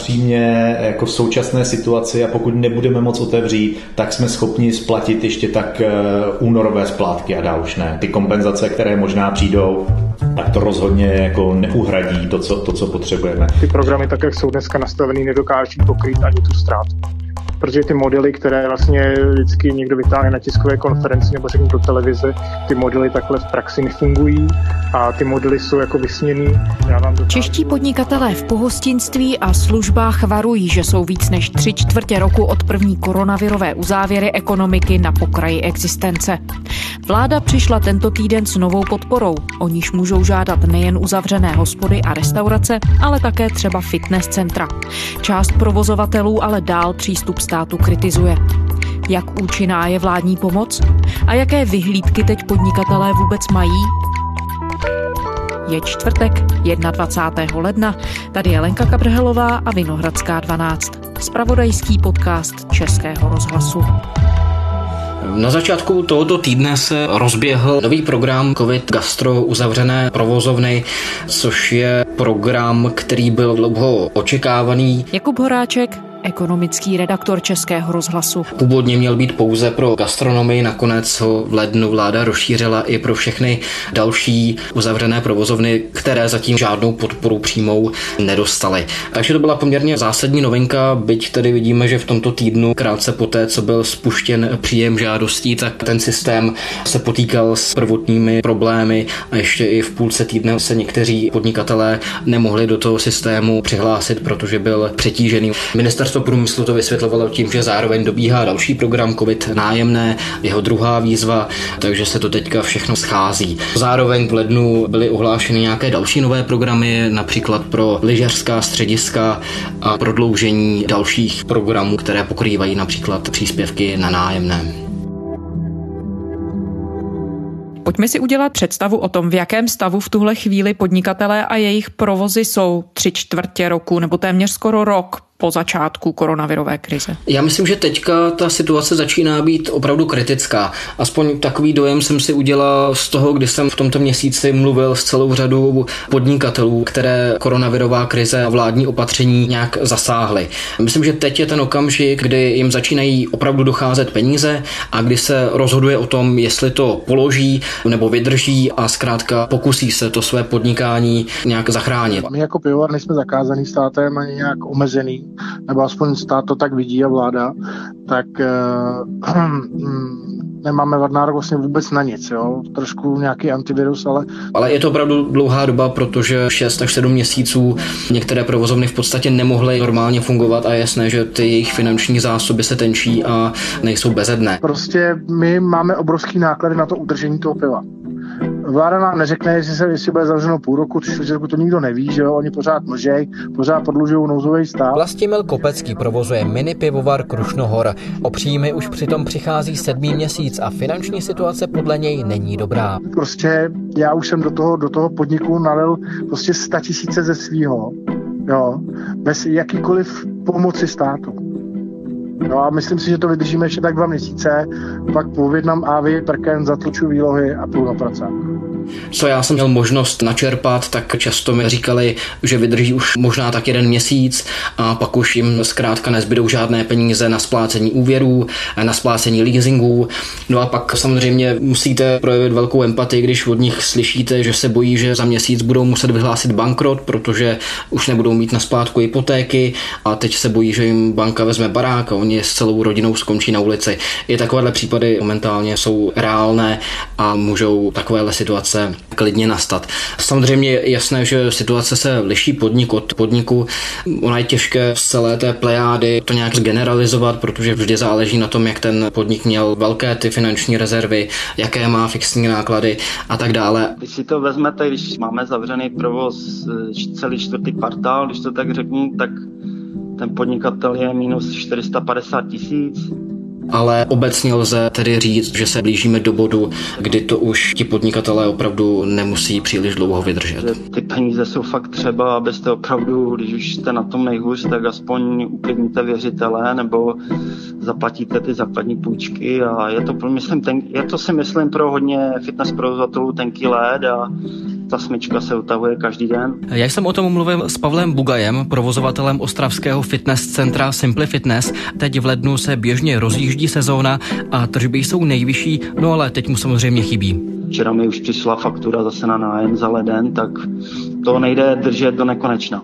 upřímně jako v současné situaci a pokud nebudeme moc otevřít, tak jsme schopni splatit ještě tak eh, únorové splátky a dál už ne. Ty kompenzace, které možná přijdou, tak to rozhodně jako neuhradí to co, to, co potřebujeme. Ty programy, tak jak jsou dneska nastavený, nedokáží pokrýt ani tu ztrátu protože ty modely, které vlastně vždycky někdo vytáhne na tiskové konferenci nebo řekne do televize, ty modely takhle v praxi nefungují a ty modely jsou jako vysněný. Já vám Čeští podnikatelé v pohostinství a službách varují, že jsou víc než tři čtvrtě roku od první koronavirové uzávěry ekonomiky na pokraji existence. Vláda přišla tento týden s novou podporou, o níž můžou žádat nejen uzavřené hospody a restaurace, ale také třeba fitness centra. Část provozovatelů ale dál přístup státu kritizuje. Jak účinná je vládní pomoc? A jaké vyhlídky teď podnikatelé vůbec mají? Je čtvrtek, 21. ledna. Tady je Lenka Kabrhelová a Vinohradská 12. Spravodajský podcast Českého rozhlasu. Na začátku tohoto týdne se rozběhl nový program COVID Gastro uzavřené provozovny, což je program, který byl dlouho očekávaný. Jakub Horáček, ekonomický redaktor Českého rozhlasu. Původně měl být pouze pro gastronomii, nakonec ho v lednu vláda rozšířila i pro všechny další uzavřené provozovny, které zatím žádnou podporu přímou nedostaly. Takže to byla poměrně zásadní novinka, byť tedy vidíme, že v tomto týdnu, krátce poté, co byl spuštěn příjem žádostí, tak ten systém se potýkal s prvotními problémy a ještě i v půlce týdne se někteří podnikatelé nemohli do toho systému přihlásit, protože byl přetížený. Minister Ministerstvo průmyslu to vysvětlovalo tím, že zároveň dobíhá další program COVID nájemné, jeho druhá výzva, takže se to teďka všechno schází. Zároveň v lednu byly ohlášeny nějaké další nové programy, například pro lyžařská střediska a prodloužení dalších programů, které pokrývají například příspěvky na nájemné. Pojďme si udělat představu o tom, v jakém stavu v tuhle chvíli podnikatelé a jejich provozy jsou tři čtvrtě roku nebo téměř skoro rok po začátku koronavirové krize? Já myslím, že teďka ta situace začíná být opravdu kritická. Aspoň takový dojem jsem si udělal z toho, kdy jsem v tomto měsíci mluvil s celou řadou podnikatelů, které koronavirová krize a vládní opatření nějak zasáhly. Myslím, že teď je ten okamžik, kdy jim začínají opravdu docházet peníze a kdy se rozhoduje o tom, jestli to položí nebo vydrží a zkrátka pokusí se to své podnikání nějak zachránit. My jako pivovar nejsme zakázaný státem ani nějak omezený nebo aspoň stát to tak vidí a vláda, tak uh, nemáme nárok vlastně vůbec na nic, jo? trošku nějaký antivirus, ale... Ale je to opravdu dlouhá doba, protože 6 až 7 měsíců některé provozovny v podstatě nemohly normálně fungovat a je jasné, že ty jejich finanční zásoby se tenčí a nejsou bezedné. Prostě my máme obrovský náklady na to udržení toho piva. Vláda nám neřekne, jestli se jestli bude zavřeno půl roku, roku, to nikdo neví, že jo, oni pořád mlžej, pořád podlužují nouzový stav. Vlastimil Kopecký provozuje mini pivovar Krušnohor. O příjmy už přitom přichází sedmý měsíc a finanční situace podle něj není dobrá. Prostě já už jsem do toho, do toho podniku nalil prostě 100 tisíce ze svýho, jo, bez jakýkoliv pomoci státu. No a myslím si, že to vydržíme ještě tak dva měsíce, pak povědnám Avi, prken, zatluču výlohy a půjdu na pracák. Co já jsem měl možnost načerpat, tak často mi říkali, že vydrží už možná tak jeden měsíc a pak už jim zkrátka nezbydou žádné peníze na splácení úvěrů, na splácení leasingů. No a pak samozřejmě musíte projevit velkou empatii, když od nich slyšíte, že se bojí, že za měsíc budou muset vyhlásit bankrot, protože už nebudou mít na splátku hypotéky a teď se bojí, že jim banka vezme barák a oni s celou rodinou skončí na ulici. I takovéhle případy momentálně jsou reálné a můžou takovéhle situace situace klidně nastat. Samozřejmě je jasné, že situace se liší podnik od podniku. Ona je těžké z celé té plejády to nějak generalizovat, protože vždy záleží na tom, jak ten podnik měl velké ty finanční rezervy, jaké má fixní náklady a tak dále. Když si to vezmete, když máme zavřený provoz eh, celý čtvrtý kvartál, když to tak řeknu, tak ten podnikatel je minus 450 tisíc, ale obecně lze tedy říct, že se blížíme do bodu, kdy to už ti podnikatelé opravdu nemusí příliš dlouho vydržet. Ty peníze jsou fakt třeba, abyste opravdu, když už jste na tom nejhůř, tak aspoň uklidníte věřitele nebo zaplatíte ty základní půjčky a je to, myslím, ten, je to si myslím pro hodně fitness provozovatelů tenký led a ta smyčka se utahuje každý den. Já jsem o tom mluvil s Pavlem Bugajem, provozovatelem ostravského fitness centra Simply Fitness. Teď v lednu se běžně rozjíždí sezóna a tržby jsou nejvyšší, no ale teď mu samozřejmě chybí. Včera mi už přišla faktura zase na nájem za leden, tak to nejde držet do nekonečna.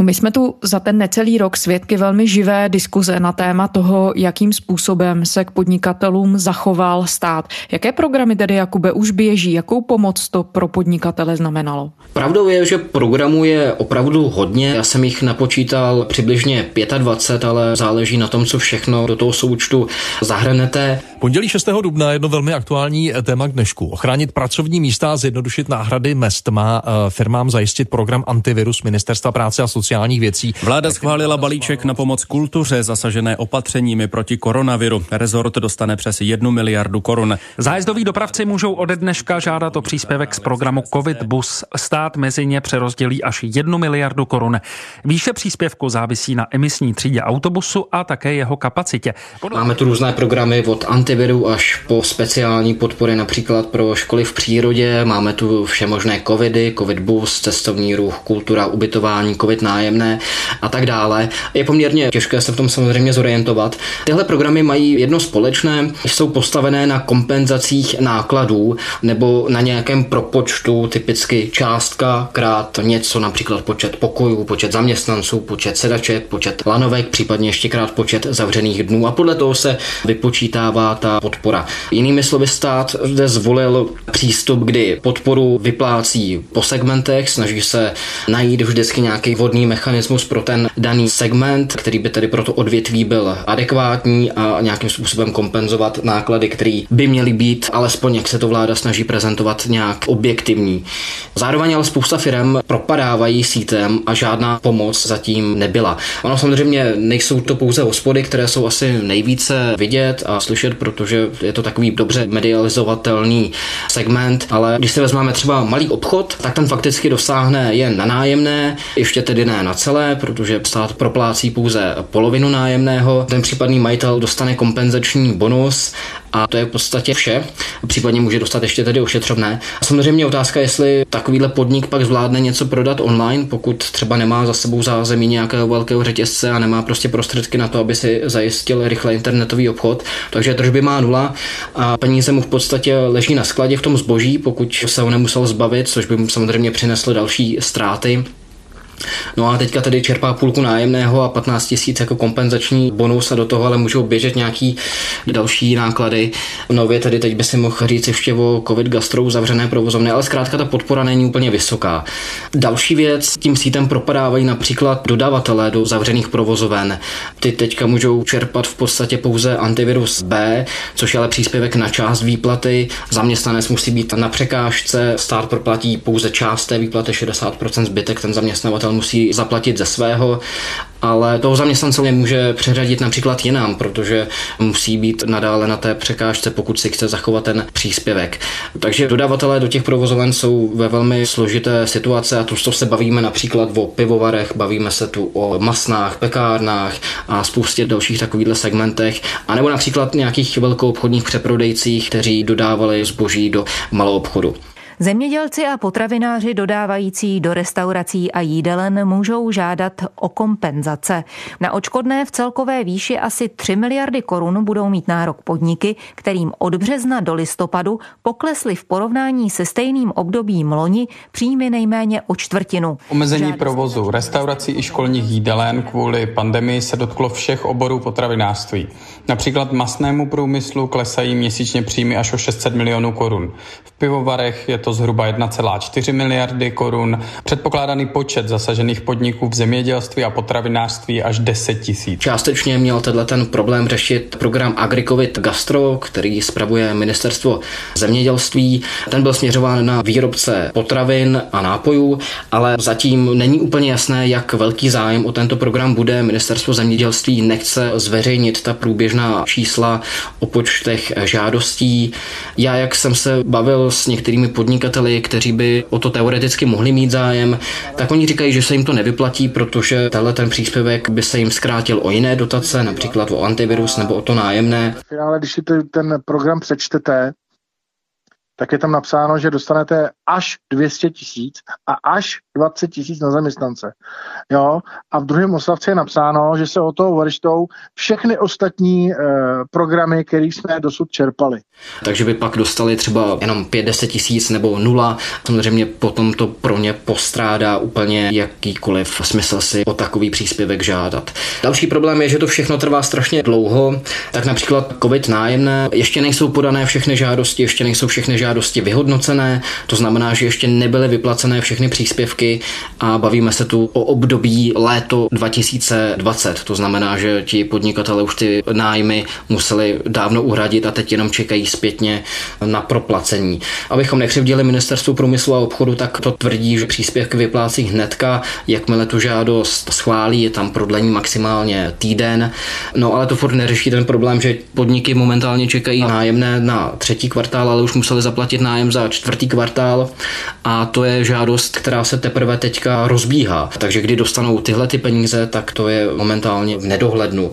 No my jsme tu za ten necelý rok svědky velmi živé diskuze na téma toho, jakým způsobem se k podnikatelům zachoval stát. Jaké programy tedy, Jakube, už běží? Jakou pomoc to pro podnikatele znamenalo? Pravdou je, že programů je opravdu hodně. Já jsem jich napočítal přibližně 25, ale záleží na tom, co všechno do toho součtu zahrnete. Pondělí 6. dubna jedno velmi aktuální téma k dnešku. Ochránit pracovní místa a zjednodušit náhrady mest má eh, firmám zajistit program antivirus Ministerstva práce a sociálních věcí. Vláda schválila balíček na pomoc kultuře zasažené opatřeními proti koronaviru. Rezort dostane přes jednu miliardu korun. Zájezdoví dopravci můžou ode dneška žádat o příspěvek z programu COVID Bus. Stát mezi ně přerozdělí až jednu miliardu korun. Výše příspěvku závisí na emisní třídě autobusu a také jeho kapacitě. Máme tu různé programy od antiviru až po speciální podpory například pro školy v přírodě. Máme tu vše možné covidy, covid bus, cestovní ruch, kultura, ubytování, covid nájemné a tak dále. Je poměrně těžké se v tom samozřejmě zorientovat. Tyhle programy mají jedno společné, jsou postavené na kompenzacích nákladů nebo na nějakém propočtu, typicky částka krát něco, například počet pokojů, počet zaměstnanců, počet sedaček, počet lanovek, případně ještě krát počet zavřených dnů a podle toho se vypočítává ta podpora. Jinými slovy stát zde zvolil přístup, kdy podporu vyplácí po segmentech, snaží se najít vždycky nějaký vodní mechanismus pro ten daný segment, který by tedy pro to odvětví byl adekvátní a nějakým způsobem kompenzovat náklady, které by měly být, alespoň jak se to vláda snaží prezentovat, nějak objektivní. Zároveň ale spousta firm propadávají sítem a žádná pomoc zatím nebyla. Ono samozřejmě nejsou to pouze hospody, které jsou asi nejvíce vidět a slyšet, protože je to takový dobře medializovatelný segment, ale když si vezmeme třeba malý obchod, tak ten fakticky dosáhne jen na nájemné, ještě tedy ne na celé, protože stát proplácí pouze polovinu nájemného. Ten případný majitel dostane kompenzační bonus a to je v podstatě vše. Případně může dostat ještě tedy ošetřovné. A samozřejmě otázka, jestli takovýhle podnik pak zvládne něco prodat online, pokud třeba nemá za sebou zázemí nějakého velkého řetězce a nemá prostě prostředky na to, aby si zajistil rychle internetový obchod. Takže tržby má nula a peníze mu v podstatě leží na skladě v tom zboží, pokud se ho nemusel zbavit, což by mu samozřejmě přineslo další ztráty. No a teďka tedy čerpá půlku nájemného a 15 tisíc jako kompenzační bonus a do toho ale můžou běžet nějaký další náklady. Nově tedy teď by si mohl říct ještě o covid gastrou zavřené provozovny, ale zkrátka ta podpora není úplně vysoká. Další věc, tím sítem propadávají například dodavatelé do zavřených provozoven. Ty teďka můžou čerpat v podstatě pouze antivirus B, což je ale příspěvek na část výplaty. Zaměstnanec musí být na překážce, stát proplatí pouze část té výplaty, 60% zbytek ten zaměstnavatel zaměstnatel musí zaplatit ze svého, ale toho zaměstnance nemůže přeřadit například jinam, protože musí být nadále na té překážce, pokud si chce zachovat ten příspěvek. Takže dodavatelé do těch provozoven jsou ve velmi složité situace a to se bavíme například o pivovarech, bavíme se tu o masnách, pekárnách a spoustě dalších takovýchhle segmentech, anebo například nějakých velkou obchodních přeprodejcích, kteří dodávali zboží do malou obchodu. Zemědělci a potravináři dodávající do restaurací a jídelen můžou žádat o kompenzace. Na očkodné v celkové výši asi 3 miliardy korun budou mít nárok podniky, kterým od března do listopadu poklesly v porovnání se stejným obdobím loni příjmy nejméně o čtvrtinu. Omezení Žádost... provozu restaurací i školních jídelen kvůli pandemii se dotklo všech oborů potravinářství. Například masnému průmyslu klesají měsíčně příjmy až o 600 milionů korun. V pivovarech je to to zhruba 1,4 miliardy korun. Předpokládaný počet zasažených podniků v zemědělství a potravinářství až 10 tisíc. Částečně měl tenhle ten problém řešit program Agricovit Gastro, který spravuje ministerstvo zemědělství. Ten byl směřován na výrobce potravin a nápojů, ale zatím není úplně jasné, jak velký zájem o tento program bude. Ministerstvo zemědělství nechce zveřejnit ta průběžná čísla o počtech žádostí. Já, jak jsem se bavil s některými podniky, podnikateli, kteří by o to teoreticky mohli mít zájem, tak oni říkají, že se jim to nevyplatí, protože tenhle ten příspěvek by se jim zkrátil o jiné dotace, například o antivirus nebo o to nájemné. Ale když si ten program přečtete, tak je tam napsáno, že dostanete až 200 tisíc a až 20 tisíc na zaměstnance. Jo? A v druhém oslavci je napsáno, že se o toho odečtou všechny ostatní e, programy, které jsme dosud čerpali. Takže by pak dostali třeba jenom 50 tisíc nebo nula. Samozřejmě potom to pro ně postrádá úplně jakýkoliv smysl si o takový příspěvek žádat. Další problém je, že to všechno trvá strašně dlouho. Tak například COVID nájemné, ještě nejsou podané všechny žádosti, ještě nejsou všechny žádosti vyhodnocené, to znamená, že ještě nebyly vyplacené všechny příspěvky a bavíme se tu o období léto 2020. To znamená, že ti podnikatele už ty nájmy museli dávno uhradit a teď jenom čekají zpětně na proplacení. Abychom nekřivdili ministerstvu průmyslu a obchodu, tak to tvrdí, že příspěvky vyplácí hnedka, jakmile tu žádost schválí, je tam prodlení maximálně týden. No ale to furt neřeší ten problém, že podniky momentálně čekají nájemné na třetí kvartál, ale už museli zaplatit nájem za čtvrtý kvartál a to je žádost, která se teprve teďka rozbíhá. Takže kdy dostanou tyhle ty peníze, tak to je momentálně v nedohlednu.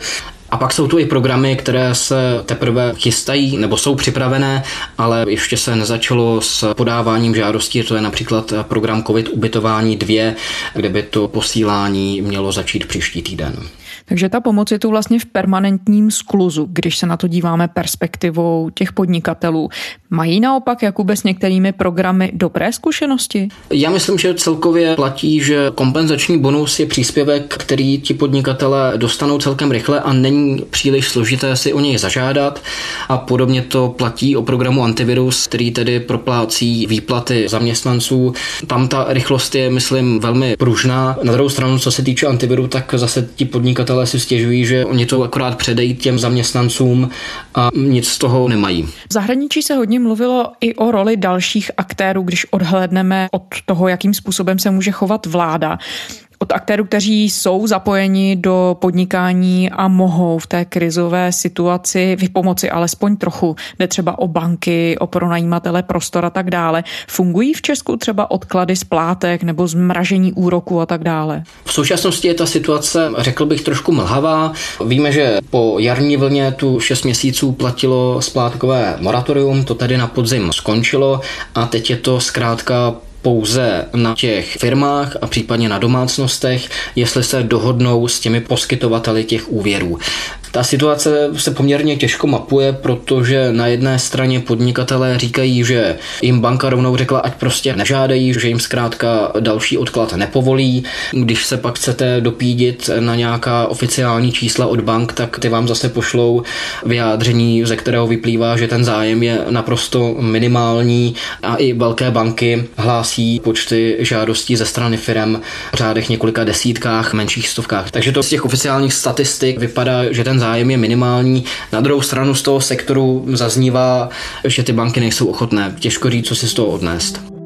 A pak jsou tu i programy, které se teprve chystají nebo jsou připravené, ale ještě se nezačalo s podáváním žádostí. To je například program COVID ubytování 2, kde by to posílání mělo začít příští týden. Takže ta pomoc je tu vlastně v permanentním skluzu, když se na to díváme perspektivou těch podnikatelů. Mají naopak Jakube s některými programy dobré zkušenosti? Já myslím, že celkově platí, že kompenzační bonus je příspěvek, který ti podnikatele dostanou celkem rychle a není příliš složité si o něj zažádat. A podobně to platí o programu Antivirus, který tedy proplácí výplaty zaměstnanců. Tam ta rychlost je, myslím, velmi pružná. Na druhou stranu, co se týče antiviru, tak zase ti podnikatelé podnikatelé si stěžují, že oni to akorát předejí těm zaměstnancům a nic z toho nemají. V zahraničí se hodně mluvilo i o roli dalších aktérů, když odhledneme od toho, jakým způsobem se může chovat vláda od aktérů, kteří jsou zapojeni do podnikání a mohou v té krizové situaci vypomoci alespoň trochu. Jde třeba o banky, o pronajímatele prostor a tak dále. Fungují v Česku třeba odklady splátek nebo zmražení úroku a tak dále? V současnosti je ta situace, řekl bych, trošku mlhavá. Víme, že po jarní vlně tu 6 měsíců platilo splátkové moratorium, to tedy na podzim skončilo a teď je to zkrátka pouze na těch firmách a případně na domácnostech, jestli se dohodnou s těmi poskytovateli těch úvěrů. Ta situace se poměrně těžko mapuje, protože na jedné straně podnikatelé říkají, že jim banka rovnou řekla, ať prostě nežádají, že jim zkrátka další odklad nepovolí. Když se pak chcete dopídit na nějaká oficiální čísla od bank, tak ty vám zase pošlou vyjádření, ze kterého vyplývá, že ten zájem je naprosto minimální a i velké banky hlásí počty žádostí ze strany firm v řádech několika desítkách, menších stovkách. Takže to z těch oficiálních statistik vypadá, že ten zájem je minimální. Na druhou stranu z toho sektoru zaznívá, že ty banky nejsou ochotné. Těžko říct, co si z toho odnést.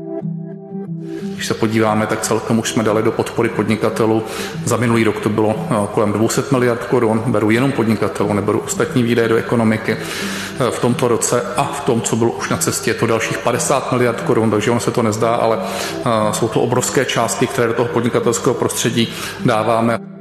Když se podíváme, tak celkem už jsme dali do podpory podnikatelů. Za minulý rok to bylo eh, kolem 200 miliard korun. Beru jenom podnikatelů, neberu ostatní výdaje do ekonomiky. Eh, v tomto roce a v tom, co bylo už na cestě, je to dalších 50 miliard korun, takže ono se to nezdá, ale eh, jsou to obrovské částky, které do toho podnikatelského prostředí dáváme.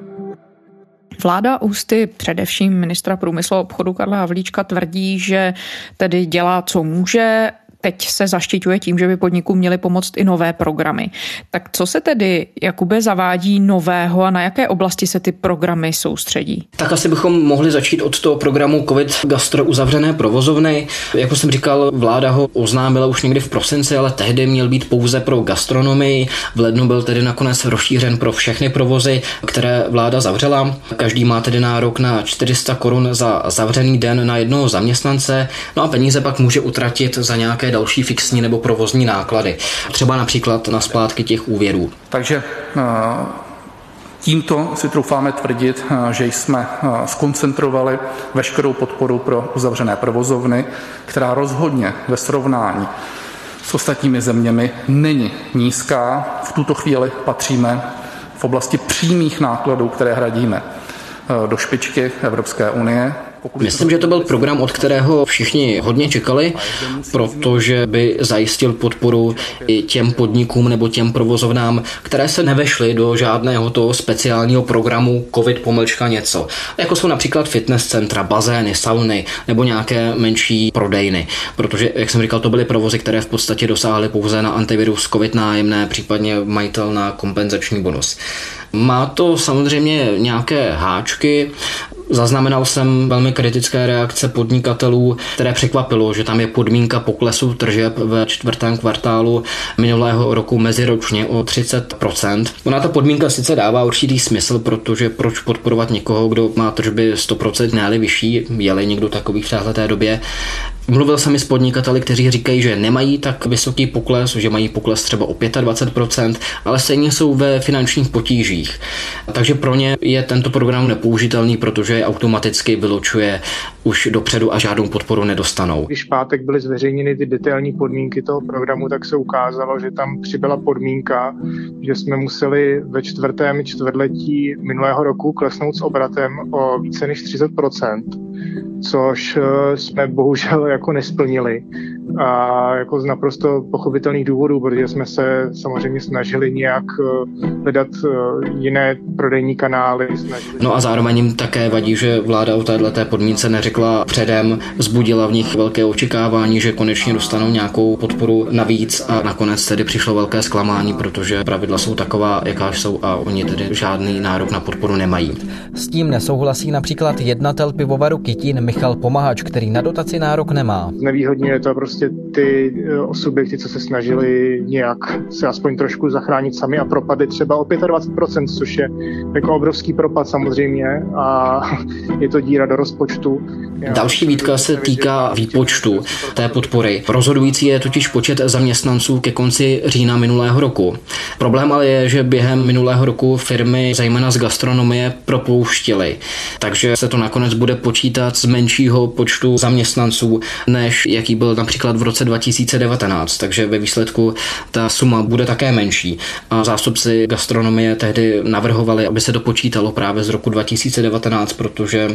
Vláda ústy především ministra průmyslu a obchodu Karla Havlíčka tvrdí, že tedy dělá, co může teď se zaštiťuje tím, že by podnikům měly pomoct i nové programy. Tak co se tedy, Jakube, zavádí nového a na jaké oblasti se ty programy soustředí? Tak asi bychom mohli začít od toho programu COVID Gastro uzavřené provozovny. Jako jsem říkal, vláda ho oznámila už někdy v prosinci, ale tehdy měl být pouze pro gastronomii. V lednu byl tedy nakonec rozšířen pro všechny provozy, které vláda zavřela. Každý má tedy nárok na 400 korun za zavřený den na jednoho zaměstnance, no a peníze pak může utratit za nějaké další fixní nebo provozní náklady. Třeba například na splátky těch úvěrů. Takže eh, Tímto si troufáme tvrdit, eh, že jsme eh, skoncentrovali veškerou podporu pro uzavřené provozovny, která rozhodně ve srovnání s ostatními zeměmi není nízká. V tuto chvíli patříme v oblasti přímých nákladů, které hradíme do špičky Evropské unie Myslím, že to byl program, od kterého všichni hodně čekali, protože by zajistil podporu i těm podnikům nebo těm provozovnám, které se nevešly do žádného toho speciálního programu COVID pomlčka něco. Jako jsou například fitness centra, bazény, sauny nebo nějaké menší prodejny. Protože, jak jsem říkal, to byly provozy, které v podstatě dosáhly pouze na antivirus COVID nájemné, případně majitel na kompenzační bonus. Má to samozřejmě nějaké háčky. Zaznamenal jsem velmi kritické reakce podnikatelů, které překvapilo, že tam je podmínka poklesu tržeb ve čtvrtém kvartálu minulého roku meziročně o 30%. Ona ta podmínka sice dává určitý smysl, protože proč podporovat někoho, kdo má tržby 100% ne vyšší, je-li někdo takový v této době, Mluvil jsem i s podnikateli, kteří říkají, že nemají tak vysoký pokles, že mají pokles třeba o 25%, ale stejně jsou ve finančních potížích. Takže pro ně je tento program nepoužitelný, protože je automaticky vylučuje už dopředu a žádnou podporu nedostanou. Když pátek byly zveřejněny ty detailní podmínky toho programu, tak se ukázalo, že tam přibyla podmínka, že jsme museli ve čtvrtém čtvrtletí minulého roku klesnout s obratem o více než 30 což eh, jsme bohužel jako nesplnili a jako z naprosto pochopitelných důvodů, protože jsme se samozřejmě snažili nějak eh, hledat eh, jiné prodejní kanály. Snažili... No a zároveň jim také vadí, že vláda o této podmínce neřekla předem, zbudila v nich velké očekávání, že konečně dostanou nějakou podporu navíc a nakonec tedy přišlo velké zklamání, protože pravidla jsou taková, jaká jsou a oni tedy žádný nárok na podporu nemají. S tím nesouhlasí například jednatel pivovaru Kytín Michal Pomahač, který na dotaci nárok nemá. Znevýhodňuje to prostě ty eh, subjekty, co se snažili nějak se aspoň trošku zachránit sami a propadly třeba o 25%, což je jako obrovský propad samozřejmě a je to díra do rozpočtu. Další výtka se týká výpočtu té podpory. Rozhodující je totiž počet zaměstnanců ke konci října minulého roku. Problém ale je, že během minulého roku firmy, zejména z gastronomie, propouštily. Takže se to nakonec bude počítat z menšího počtu zaměstnanců, než jaký byl například v roce 2019. Takže ve výsledku ta suma bude také menší. A zástupci gastronomie tehdy navrhovali, aby se to počítalo právě z roku 2019, protože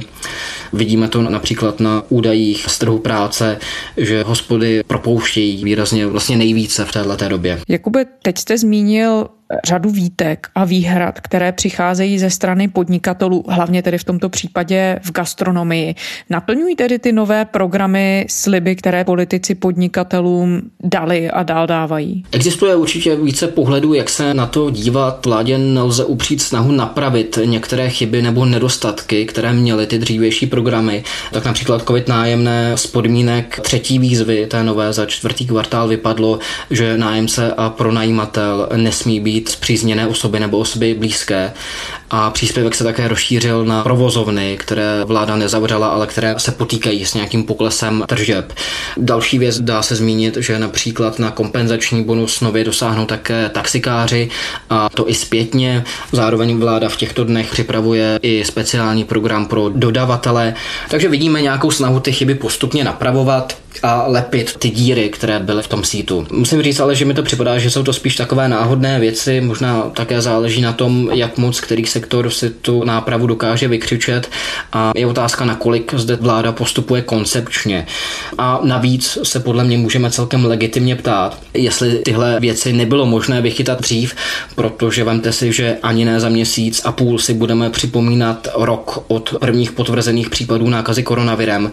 vidíme to například například na údajích z trhu práce, že hospody propouštějí výrazně vlastně nejvíce v této době. Jakube, teď jste zmínil řadu výtek a výhrad, které přicházejí ze strany podnikatelů, hlavně tedy v tomto případě v gastronomii. Naplňují tedy ty nové programy sliby, které politici podnikatelům dali a dál dávají? Existuje určitě více pohledů, jak se na to dívat. Vládě nelze upřít snahu napravit některé chyby nebo nedostatky, které měly ty dřívější programy. Tak například COVID nájemné z podmínek třetí výzvy té nové za čtvrtý kvartál vypadlo, že nájemce a pronajímatel nesmí být být zpřízněné osoby nebo osoby blízké. A příspěvek se také rozšířil na provozovny, které vláda nezavřela, ale které se potýkají s nějakým poklesem tržeb. Další věc dá se zmínit, že například na kompenzační bonus nově dosáhnou také taxikáři a to i zpětně. Zároveň vláda v těchto dnech připravuje i speciální program pro dodavatele. Takže vidíme nějakou snahu ty chyby postupně napravovat a lepit ty díry, které byly v tom sítu. Musím říct ale, že mi to připadá, že jsou to spíš takové náhodné věci, možná také záleží na tom, jak moc který sektor si tu nápravu dokáže vykřičet a je otázka, nakolik zde vláda postupuje koncepčně. A navíc se podle mě můžeme celkem legitimně ptát, jestli tyhle věci nebylo možné vychytat dřív, protože vemte si, že ani ne za měsíc a půl si budeme připomínat rok od prvních potvrzených případů nákazy koronavirem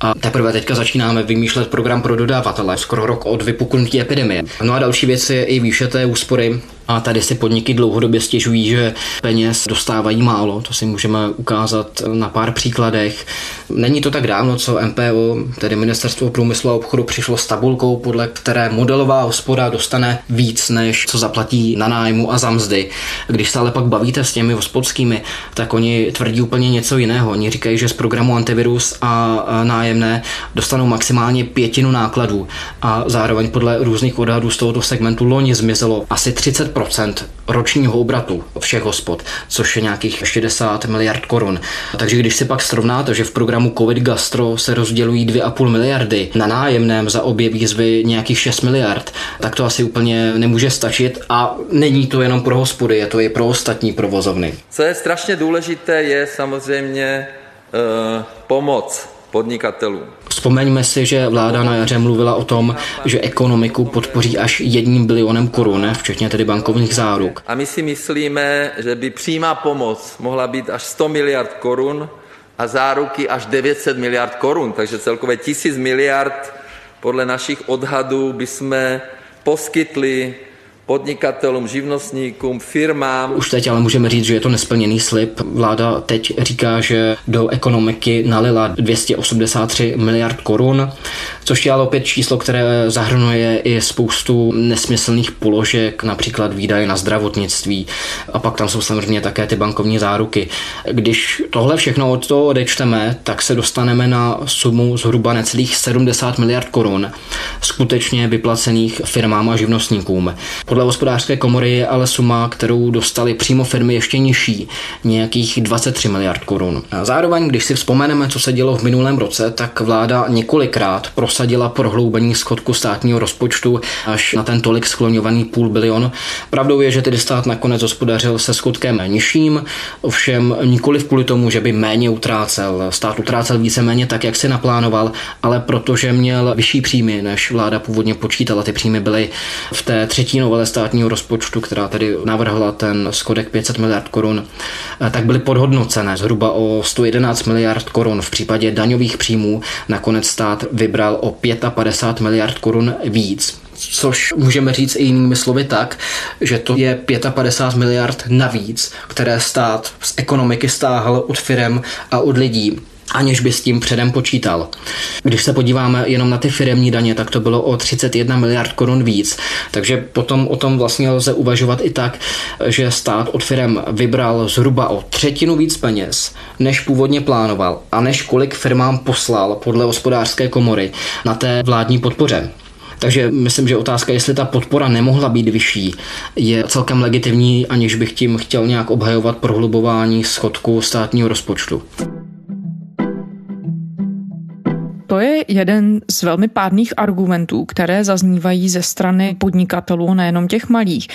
a teprve teďka začínáme vymýšlet program pro dodavatele, skoro rok od vypuknutí epidemie. No a další věc je i výše té úspory a tady si podniky dlouhodobě stěžují, že peněz dostávají málo. To si můžeme ukázat na pár příkladech. Není to tak dávno, co MPO, tedy Ministerstvo průmyslu a obchodu, přišlo s tabulkou, podle které modelová hospoda dostane víc, než co zaplatí na nájmu a za mzdy. Když se ale pak bavíte s těmi hospodskými, tak oni tvrdí úplně něco jiného. Oni říkají, že z programu antivirus a nájemné dostanou maximálně pětinu nákladů a zároveň podle různých odhadů z tohoto segmentu loni zmizelo asi 30% ročního obratu všech hospod, což je nějakých 60 miliard korun. Takže když si pak srovnáte, že v programu COVID Gastro se rozdělují 2,5 miliardy, na nájemném za obě výzvy nějakých 6 miliard, tak to asi úplně nemůže stačit a není to jenom pro hospody, je to i pro ostatní provozovny. Co je strašně důležité, je samozřejmě e, pomoc podnikatelům. Vzpomeňme si, že vláda na jaře mluvila o tom, že ekonomiku podpoří až jedním bilionem korun, včetně tedy bankovních záruk. A my si myslíme, že by přímá pomoc mohla být až 100 miliard korun a záruky až 900 miliard korun, takže celkově tisíc miliard podle našich odhadů bychom poskytli podnikatelům, živnostníkům, firmám. Už teď ale můžeme říct, že je to nesplněný slib. Vláda teď říká, že do ekonomiky nalila 283 miliard korun, což je ale opět číslo, které zahrnuje i spoustu nesmyslných položek, například výdaje na zdravotnictví a pak tam jsou samozřejmě také ty bankovní záruky. Když tohle všechno od toho odečteme, tak se dostaneme na sumu zhruba necelých 70 miliard korun skutečně vyplacených firmám a živnostníkům. Podle hospodářské komory je ale suma, kterou dostali přímo firmy ještě nižší, nějakých 23 miliard korun. Zároveň, když si vzpomeneme, co se dělo v minulém roce, tak vláda několikrát prosadila prohloubení schodku státního rozpočtu až na ten tolik skloňovaný půl bilion. Pravdou je, že tedy stát nakonec hospodařil se schodkem nižším, ovšem nikoli kvůli tomu, že by méně utrácel. Stát utrácel víceméně tak, jak si naplánoval, ale protože měl vyšší příjmy, než vláda původně počítala. Ty příjmy byly v té třetí novele státního rozpočtu, která tady navrhla ten schodek 500 miliard korun, tak byly podhodnocené zhruba o 111 miliard korun. V případě daňových příjmů nakonec stát vybral o 55 miliard korun víc. Což můžeme říct i jinými slovy tak, že to je 55 miliard navíc, které stát z ekonomiky stáhl od firem a od lidí aniž by s tím předem počítal. Když se podíváme jenom na ty firemní daně, tak to bylo o 31 miliard korun víc. Takže potom o tom vlastně lze uvažovat i tak, že stát od firem vybral zhruba o třetinu víc peněz, než původně plánoval a než kolik firmám poslal podle hospodářské komory na té vládní podpoře. Takže myslím, že otázka, jestli ta podpora nemohla být vyšší, je celkem legitimní, aniž bych tím chtěl nějak obhajovat prohlubování schodku státního rozpočtu. To je jeden z velmi pádných argumentů, které zaznívají ze strany podnikatelů, nejenom těch malých.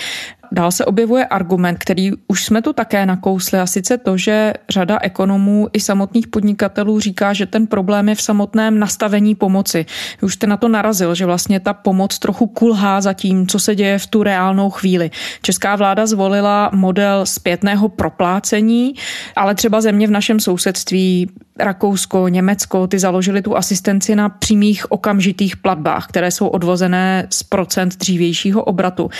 Dál se objevuje argument, který už jsme tu také nakousli, a sice to, že řada ekonomů i samotných podnikatelů říká, že ten problém je v samotném nastavení pomoci. Už jste na to narazil, že vlastně ta pomoc trochu kulhá za tím, co se děje v tu reálnou chvíli. Česká vláda zvolila model zpětného proplácení, ale třeba země v našem sousedství Rakousko, Německo, ty založili tu asistenci na přímých okamžitých platbách, které jsou odvozené z procent dřívějšího obratu.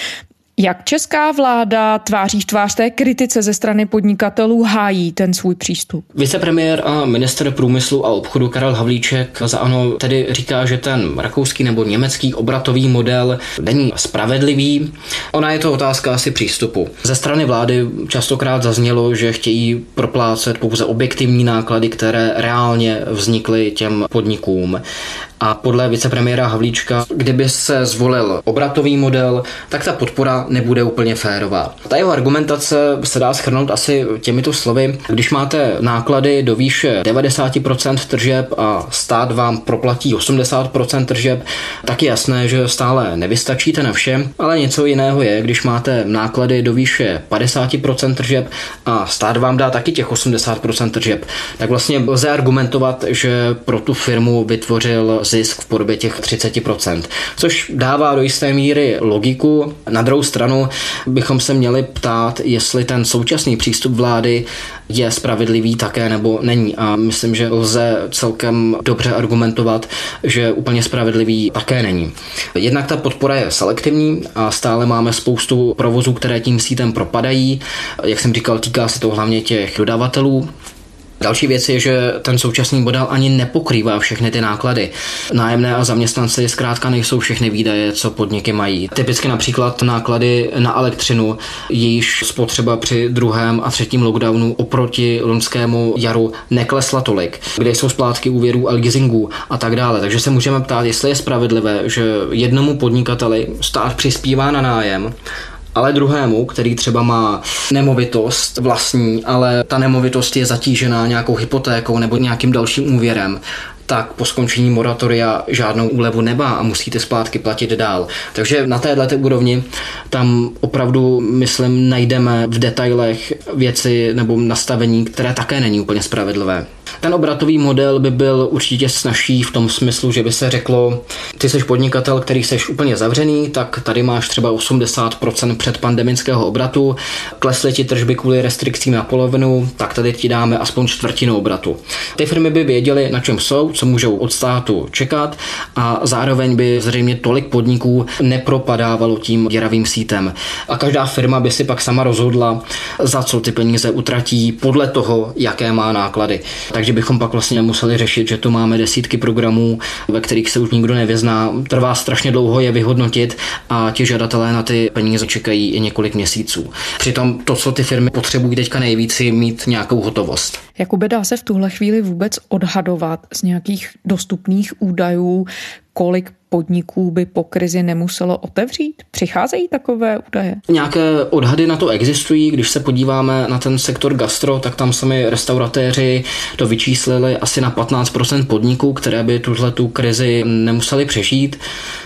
Jak česká vláda tváří v tvář té kritice ze strany podnikatelů hájí ten svůj přístup? Vicepremiér a minister průmyslu a obchodu Karel Havlíček za ano tedy říká, že ten rakouský nebo německý obratový model není spravedlivý. Ona je to otázka asi přístupu. Ze strany vlády častokrát zaznělo, že chtějí proplácet pouze objektivní náklady, které reálně vznikly těm podnikům. A podle vicepremiéra Havlíčka, kdyby se zvolil obratový model, tak ta podpora nebude úplně férová. Ta jeho argumentace se dá schrnout asi těmito slovy. Když máte náklady do výše 90% tržeb a stát vám proplatí 80% tržeb, tak je jasné, že stále nevystačíte na vše, ale něco jiného je, když máte náklady do výše 50% tržeb a stát vám dá taky těch 80% tržeb, tak vlastně lze argumentovat, že pro tu firmu vytvořil zisk v podobě těch 30%, což dává do jisté míry logiku. Na druhou stranu bychom se měli ptát, jestli ten současný přístup vlády je spravedlivý také nebo není. A myslím, že lze celkem dobře argumentovat, že úplně spravedlivý také není. Jednak ta podpora je selektivní a stále máme spoustu provozů, které tím sítem propadají. Jak jsem říkal, týká se to hlavně těch dodavatelů. Další věc je, že ten současný model ani nepokrývá všechny ty náklady. Nájemné a zaměstnanci zkrátka nejsou všechny výdaje, co podniky mají. Typicky například náklady na elektřinu, jejíž spotřeba při druhém a třetím lockdownu oproti loňskému jaru neklesla tolik, kde jsou splátky úvěrů a leasingů a tak dále. Takže se můžeme ptát, jestli je spravedlivé, že jednomu podnikateli stát přispívá na nájem ale druhému, který třeba má nemovitost vlastní, ale ta nemovitost je zatížená nějakou hypotékou nebo nějakým dalším úvěrem, tak po skončení moratoria žádnou úlevu nemá a musíte splátky platit dál. Takže na této úrovni tam opravdu, myslím, najdeme v detailech věci nebo nastavení, které také není úplně spravedlivé. Ten obratový model by byl určitě snažší v tom smyslu, že by se řeklo, ty jsi podnikatel, který jsi úplně zavřený, tak tady máš třeba 80% předpandemického obratu, klesly ti tržby kvůli restrikcím na polovinu, tak tady ti dáme aspoň čtvrtinu obratu. Ty firmy by věděly, na čem jsou, co můžou od státu čekat a zároveň by zřejmě tolik podniků nepropadávalo tím děravým sítem. A každá firma by si pak sama rozhodla, za co ty peníze utratí podle toho, jaké má náklady. Takže bychom pak vlastně museli řešit, že tu máme desítky programů, ve kterých se už nikdo nevyzná. Trvá strašně dlouho je vyhodnotit a ti žadatelé na ty peníze čekají i několik měsíců. Přitom to, co ty firmy potřebují teďka nejvíc, je mít nějakou hotovost. Jakube, dá se v tuhle chvíli vůbec odhadovat z nějakých dostupných údajů, kolik podniků by po krizi nemuselo otevřít? Přicházejí takové údaje? Nějaké odhady na to existují. Když se podíváme na ten sektor gastro, tak tam sami restauratéři to vyčíslili asi na 15% podniků, které by tuhle tu krizi nemuseli přežít.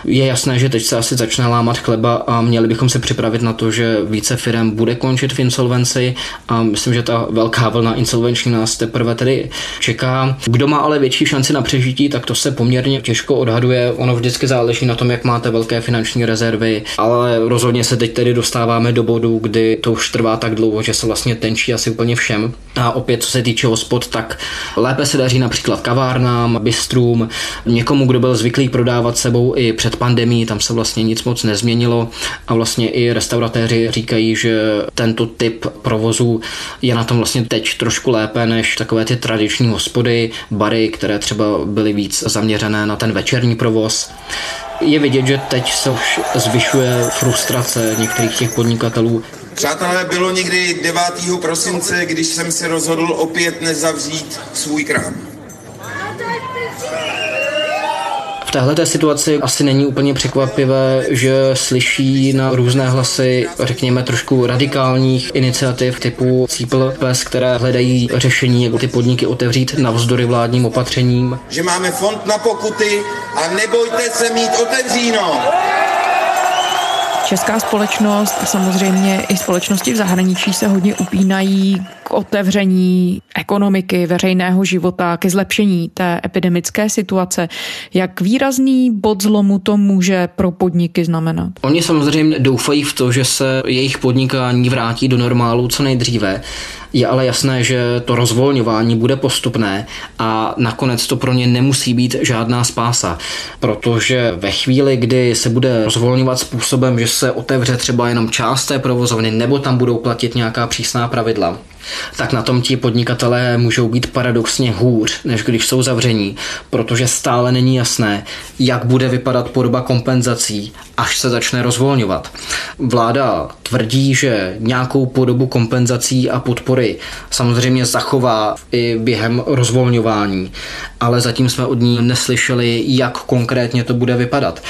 Je jasné, že teď se asi začne lámat chleba a měli bychom se připravit na to, že více firm bude končit v insolvenci a myslím, že ta velká vlna insolvenční nás teprve tedy čeká. Kdo má ale větší šanci na přežití, tak to se poměrně těžko odhaduje. Ono vždycky vždycky záleží na tom, jak máte velké finanční rezervy, ale rozhodně se teď tedy dostáváme do bodu, kdy to už trvá tak dlouho, že se vlastně tenčí asi úplně všem. A opět, co se týče hospod, tak lépe se daří například kavárnám, bistrům, někomu, kdo byl zvyklý prodávat sebou i před pandemí, tam se vlastně nic moc nezměnilo a vlastně i restauratéři říkají, že tento typ provozu je na tom vlastně teď trošku lépe než takové ty tradiční hospody, bary, které třeba byly víc zaměřené na ten večerní provoz. Je vidět, že teď se už zvyšuje frustrace některých těch podnikatelů. Přátelé, bylo někdy 9. prosince, když jsem se rozhodl opět nezavřít svůj krám. V téhle situaci asi není úplně překvapivé, že slyší na různé hlasy, řekněme, trošku radikálních iniciativ typu Cípl Pes, které hledají řešení, jak ty podniky otevřít navzdory vládním opatřením. Že máme fond na pokuty a nebojte se mít otevříno. Česká společnost a samozřejmě i společnosti v zahraničí se hodně upínají k otevření ekonomiky, veřejného života, ke zlepšení té epidemické situace. Jak výrazný bod zlomu to může pro podniky znamenat? Oni samozřejmě doufají v to, že se jejich podnikání vrátí do normálu co nejdříve. Je ale jasné, že to rozvolňování bude postupné a nakonec to pro ně nemusí být žádná spása, protože ve chvíli, kdy se bude rozvolňovat způsobem, že se otevře třeba jenom část té provozovny nebo tam budou platit nějaká přísná pravidla, tak na tom ti podnikatelé můžou být paradoxně hůř, než když jsou zavření, protože stále není jasné, jak bude vypadat podoba kompenzací, až se začne rozvolňovat. Vláda tvrdí, že nějakou podobu kompenzací a podpory samozřejmě zachová i během rozvolňování, ale zatím jsme od ní neslyšeli, jak konkrétně to bude vypadat.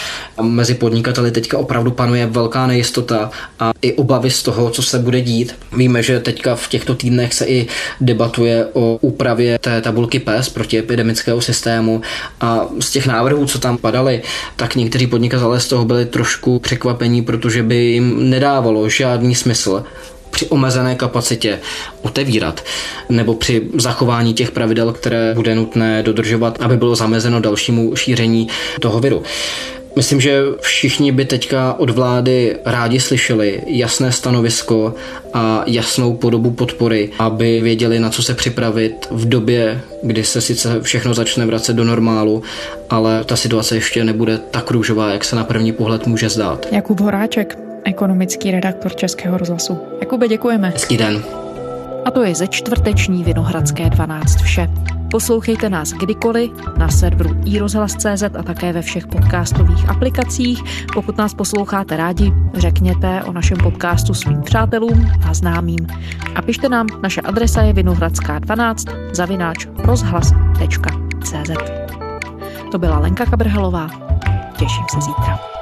Mezi podnikateli teďka opravdu panuje velká nejistota a i obavy z toho, co se bude dít. Víme, že teďka v těchto týdnech se i debatuje o úpravě té tabulky PES proti epidemického systému a z těch návrhů, co tam padaly, tak někteří podnikatelé z toho byli trošku překvapení, protože by jim nedávalo žádný smysl při omezené kapacitě otevírat, nebo při zachování těch pravidel, které bude nutné dodržovat, aby bylo zamezeno dalšímu šíření toho viru. Myslím, že všichni by teďka od vlády rádi slyšeli jasné stanovisko a jasnou podobu podpory, aby věděli, na co se připravit v době, kdy se sice všechno začne vracet do normálu, ale ta situace ještě nebude tak růžová, jak se na první pohled může zdát. Jakub Horáček, ekonomický redaktor Českého rozhlasu. Jakube, děkujeme. Hezký den. A to je ze čtvrteční Vinohradské 12 vše. Poslouchejte nás kdykoliv na serveru iRozhlas.cz a také ve všech podcastových aplikacích. Pokud nás posloucháte rádi, řekněte o našem podcastu svým přátelům a známým. A pište nám, naše adresa je vinohradská12 zavináč rozhlas.cz To byla Lenka Kabrhalová. Těším se zítra.